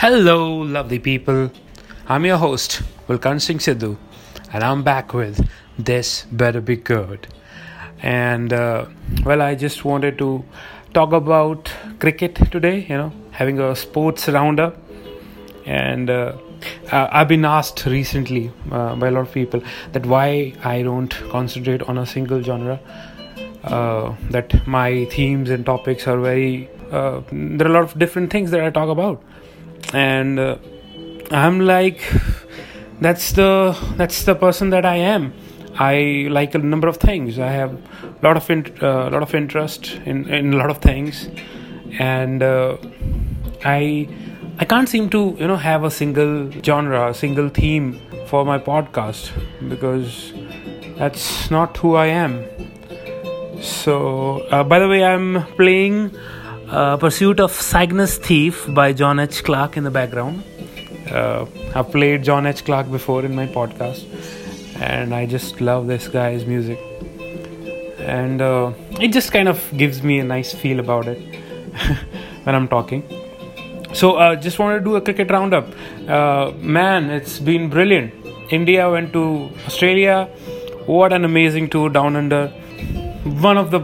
Hello, lovely people. I'm your host, Vulkan Singh Sidhu, and I'm back with This Better Be Good. And, uh, well, I just wanted to talk about cricket today, you know, having a sports roundup. And uh, I've been asked recently uh, by a lot of people that why I don't concentrate on a single genre. Uh, that my themes and topics are very uh, there are a lot of different things that I talk about, and uh, I'm like, that's the that's the person that I am. I like a number of things. I have a lot of uh, lot of interest in in a lot of things, and uh, I I can't seem to you know have a single genre, a single theme for my podcast because that's not who I am. So, uh, by the way, I'm playing uh, Pursuit of Cygnus Thief by John H. Clark in the background. Uh, I've played John H. Clark before in my podcast, and I just love this guy's music. And uh, it just kind of gives me a nice feel about it when I'm talking. So, uh, just wanted to do a cricket roundup. Uh, man, it's been brilliant. India went to Australia. What an amazing tour down under one of the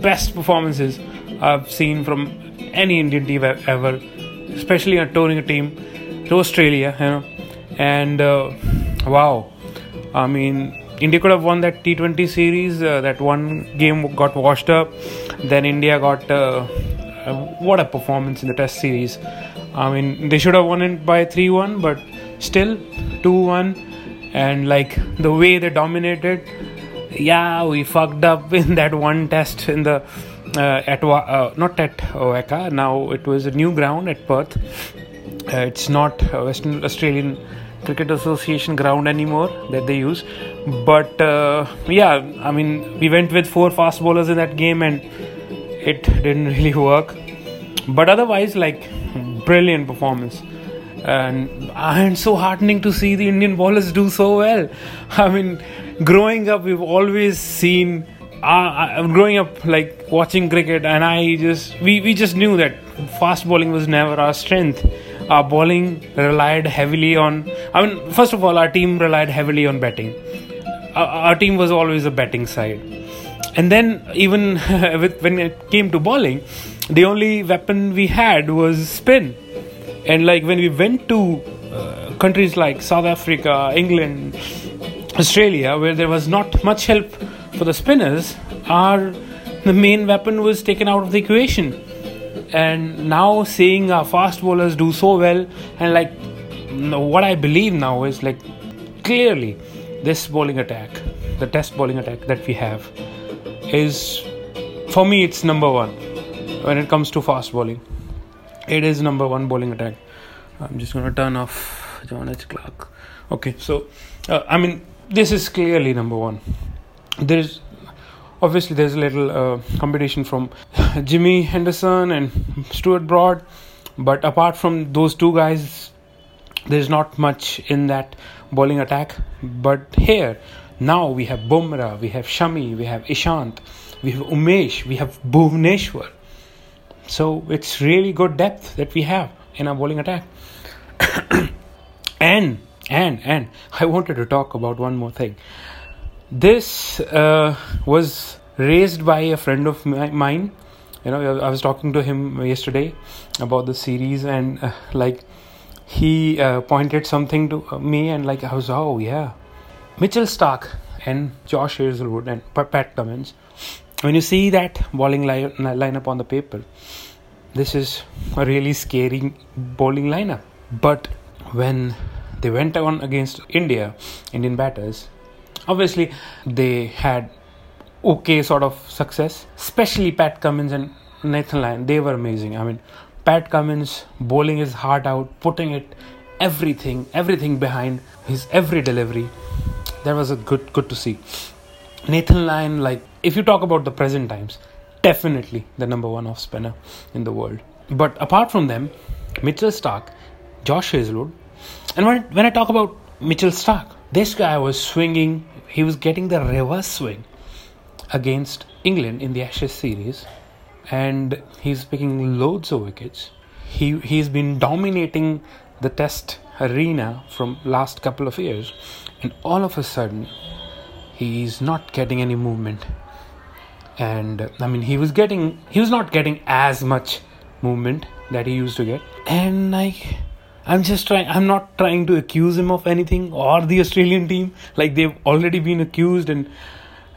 best performances I've seen from any Indian team ever, especially a touring team to Australia, you know. And uh, wow, I mean, India could have won that T20 series. Uh, that one game got washed up. Then India got uh, uh what a performance in the Test series. I mean, they should have won it by 3 1, but still 2 1. And like the way they dominated yeah, we fucked up in that one test in the at uh, not at WACA. Now it was a new ground at Perth. Uh, it's not Western Australian Cricket Association ground anymore that they use. But uh, yeah, I mean, we went with four fast bowlers in that game and it didn't really work. But otherwise, like, brilliant performance and and so heartening to see the Indian bowlers do so well. I mean, growing up, we've always seen. Uh, growing up, like watching cricket, and I just we, we just knew that fast bowling was never our strength. Our bowling relied heavily on. I mean, first of all, our team relied heavily on batting. Our, our team was always a batting side, and then even with, when it came to bowling, the only weapon we had was spin and like when we went to uh, countries like south africa england australia where there was not much help for the spinners our the main weapon was taken out of the equation and now seeing our fast bowlers do so well and like what i believe now is like clearly this bowling attack the test bowling attack that we have is for me it's number one when it comes to fast bowling it is number one bowling attack. I'm just gonna turn off John H. Clarke. Okay, so uh, I mean this is clearly number one. There is obviously there's a little uh, competition from Jimmy Anderson and Stuart Broad, but apart from those two guys, there's not much in that bowling attack. But here now we have Bumrah, we have Shami, we have Ishant, we have Umesh, we have Bhuvneshwar so it's really good depth that we have in our bowling attack. and and and I wanted to talk about one more thing. This uh, was raised by a friend of mine. You know, I was talking to him yesterday about the series, and uh, like he uh, pointed something to me, and like I was, oh yeah, Mitchell Starc and Josh Hazlewood and Pat Cummins when you see that bowling line, lineup on the paper, this is a really scary bowling lineup. But when they went on against India, Indian batters, obviously they had okay sort of success, especially Pat Cummins and Nathan Lyon. They were amazing. I mean, Pat Cummins bowling his heart out, putting it everything, everything behind his every delivery. That was a good, good to see. Nathan Lyon, like if you talk about the present times, definitely the number one off spinner in the world. But apart from them, Mitchell Starc, Josh Hazlewood, and when when I talk about Mitchell Starc, this guy was swinging. He was getting the reverse swing against England in the Ashes series, and he's picking loads of wickets. he he's been dominating the test arena from last couple of years and all of a sudden he's not getting any movement and i mean he was getting he was not getting as much movement that he used to get and like i'm just trying i'm not trying to accuse him of anything or the australian team. Like they've already been accused and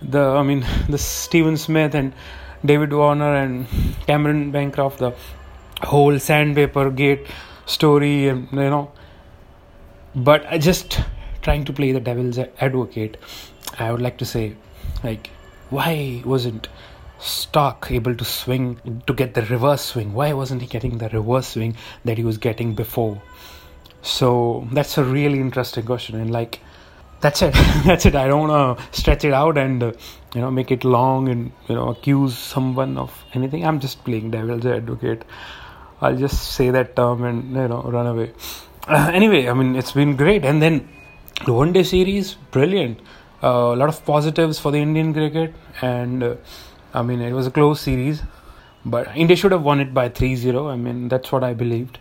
the i mean the steven smith and david warner and cameron bancroft the whole sandpaper gate story and you know. But I just trying to play the devil's advocate. I would like to say like why wasn't Starc able to swing to get the reverse swing why wasn't he getting the reverse swing that he was getting before so that's a really interesting question and like that's it that's it i don't want to stretch it out and uh, you know make it long and you know accuse someone of anything i'm just playing devil's advocate i'll just say that term and you know run away uh, anyway, I mean, it's been great. And then the one day series, brilliant. Uh, a lot of positives for the Indian cricket. And uh, I mean, it was a close series. But India should have won it by 3 0. I mean, that's what I believed.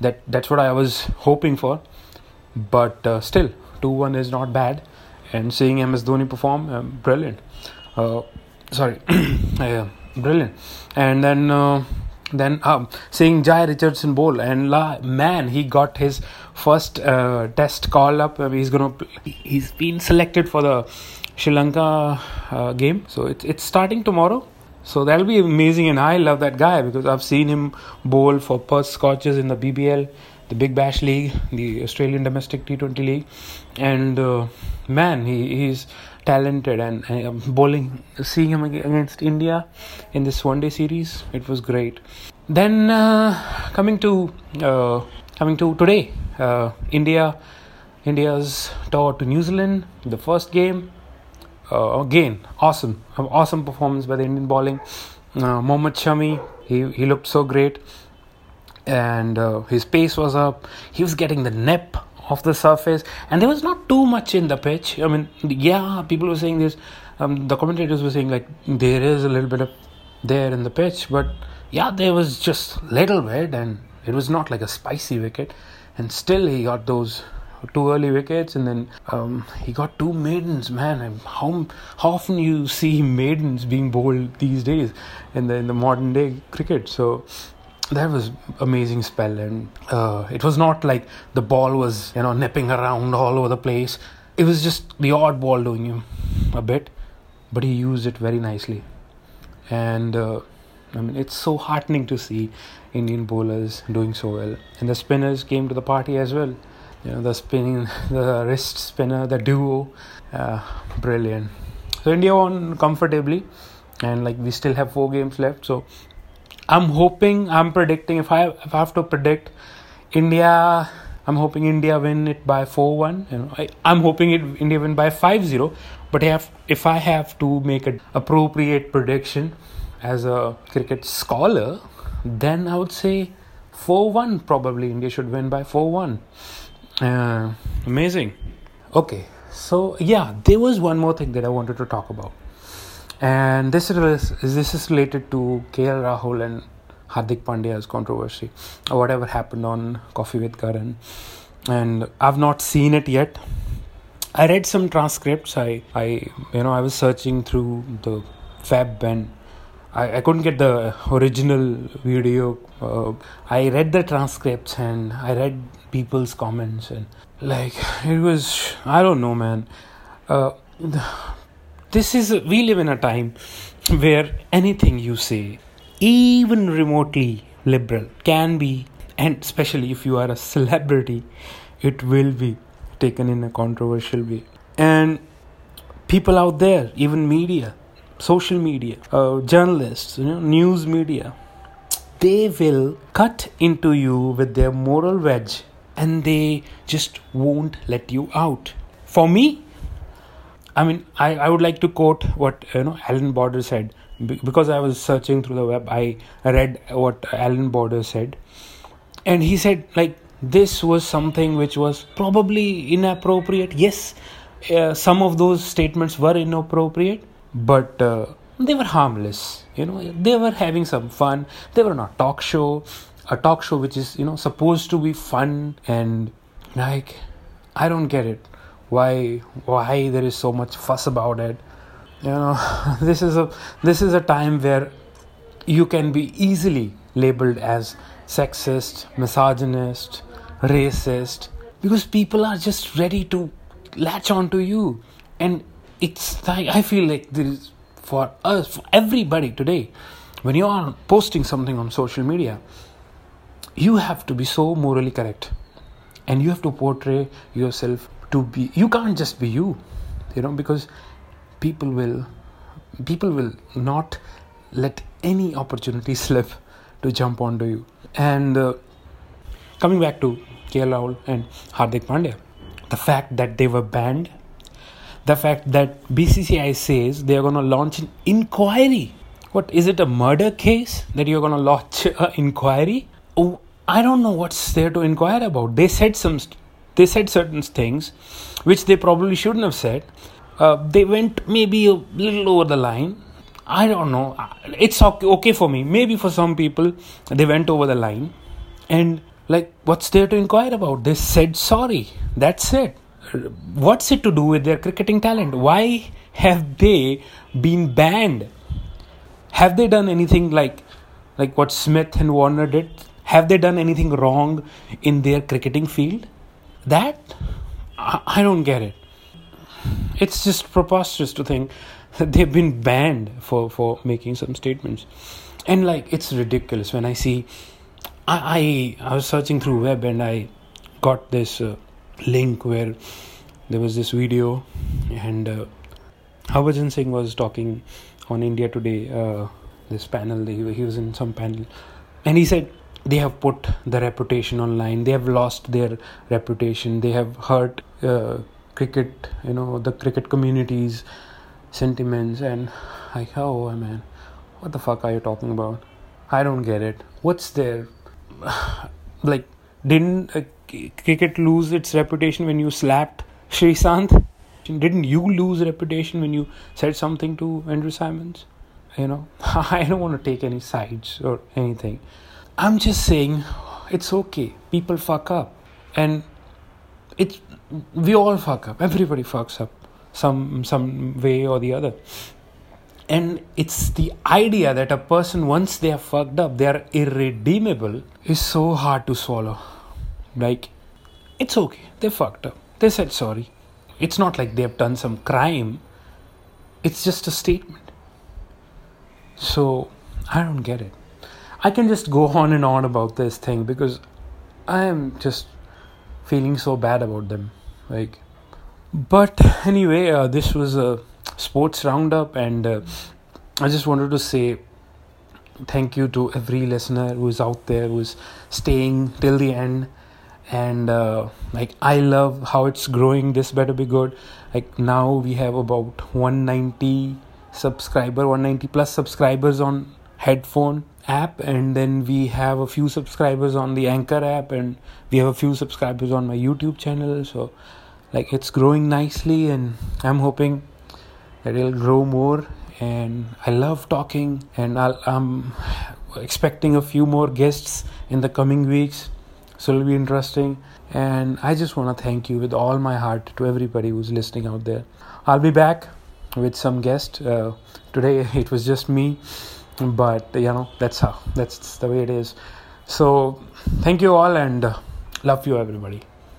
That That's what I was hoping for. But uh, still, 2 1 is not bad. And seeing MS Dhoni perform, um, brilliant. Uh, sorry, brilliant. And then then um, seeing Jhye Richardson bowl and la, man he got his first uh, test call up uh, he's gonna he's been selected for the Sri Lanka uh, game. So it's it's starting tomorrow. So that'll be amazing and I love that guy because I've seen him bowl for Perth Scorchers in the BBL the Big Bash League the Australian Domestic T20 League. And uh, man he he's talented and uh, bowling seeing him against India in this one day series it was great. Then uh, coming to uh, coming to today. Uh, India India's tour to New Zealand the first game. Uh, again awesome. Awesome performance by the Indian bowling. Uh, Mohammad Shami he, he looked so great. And uh, his pace was up. He was getting the nip of the surface. And there was not too much in the pitch. I mean yeah people were saying this um, the commentators were saying like there is a little bit of there in the pitch. But yeah there was just little bit. And it was not like a spicy wicket. And still he got those two early wickets and then um, he got two maidens man. How how often you see maidens being bowled these days in the in the modern day cricket? So that was amazing spell. And uh, it was not like the ball was you know nipping around all over the place. It was just the odd ball doing him a bit but he used it very nicely. And uh, i mean it's so heartening to see indian bowlers doing so well and the spinners came to the party as well you know the spinning the wrist spinner the duo uh, brilliant so india won comfortably and like we still have four games left so I'm hoping, I'm predicting, if I if I have to predict, India, I'm hoping India win it by 4-1. You know, I, I'm hoping it India win by 5-0. But if if I have to make an appropriate prediction as a cricket scholar, then I would say 4-1 probably India should win by 4-1. Uh, amazing. Okay, so yeah, there was one more thing that I wanted to talk about and this is this is related to KL Rahul and Hardik Pandya's controversy or whatever happened on Coffee with Karan and I've not seen it yet I read some transcripts I I you know I was searching through the web and I, I couldn't get the original video uh, I read the transcripts and I read people's comments and like it was I don't know man. Uh, this is we live in a time where anything you say even remotely liberal can be and especially if you are a celebrity it will be taken in a controversial way. And people out there even media social media uh, journalists you know news media they will cut into you with their moral wedge and they just won't let you out for me I mean, I, I would like to quote what you know Alan Border said because I was searching through the web. I read what Alan Border said, and he said like this was something which was probably inappropriate. Yes, uh, some of those statements were inappropriate, but uh, they were harmless. You know, they were having some fun. They were not talk show. a talk show which is you know supposed to be fun and like I don't get it why why there is so much fuss about it you know this is a this is a time where you can be easily labeled as sexist misogynist racist because people are just ready to latch on to you and it's like i feel like there is for us for everybody today when you are posting something on social media you have to be so morally correct. And you have to portray yourself to be you can't just be you you know because people will people will not let any opportunity slip to jump onto you. And uh, coming back to KL Rahul and Hardik Pandya the fact that they were banned the fact that BCCI says they are going to launch an inquiry what is it a murder case that you're going to launch an inquiry oh, I don't know what's there to inquire about they said some st- they said certain things which they probably shouldn't have said. Uh, they went maybe a little over the line. I don't know. It's okay, okay for me. Maybe for some people, they went over the line. And, like, what's there to inquire about? They said sorry. That's it. What's it to do with their cricketing talent? Why have they been banned? Have they done anything like like what Smith and Warner did? Have they done anything wrong in their cricketing field? That I don't get it. It's just preposterous to think that they've been banned for, for making some statements. And like it's ridiculous when I see I I, I was searching through web and I got this uh, link where there was this video and uh, Harbhajan Singh was talking on India Today, uh, this panel, he, he was in some panel, and he said they have put the reputation online. They have lost their reputation. They have hurt uh, cricket you know the cricket community's sentiments. And like oh man what the fuck are you talking about? I don't get it. What's there like didn't uh, cricket lose its reputation when you slapped Sreesanth didn't you lose reputation when you said something to Andrew Symonds you know i don't want to take any sides or anything I'm just saying it's okay. People fuck up. And it's we all fuck up. Everybody fucks up some some way or the other. And it's the idea that a person once they are fucked up, they are irredeemable is so hard to swallow. Like it's okay. They fucked up. They said sorry. It's not like they have done some crime. It's just a statement. So I don't get it. I can just go on and on about this thing because I am just feeling so bad about them. Like, but anyway, uh, this was a sports roundup, and uh, I just wanted to say thank you to every listener who's out there who's staying till the end. And uh, like, I love how it's growing. This better be good. Like now we have about 190 subscriber, 190 plus subscribers on headphone app. And then we have a few subscribers on the anchor app. And we have a few subscribers on my youtube channel. So like it's growing nicely. And i'm hoping that it'll grow more. And i love talking. And i am expecting a few more guests in the coming weeks so it'll be interesting. And i just want to thank you with all my heart to everybody who's listening out there. I'll be back with some guest. Uh, today it was just me but you know that's how that's the way it is. So thank you all and uh, love you everybody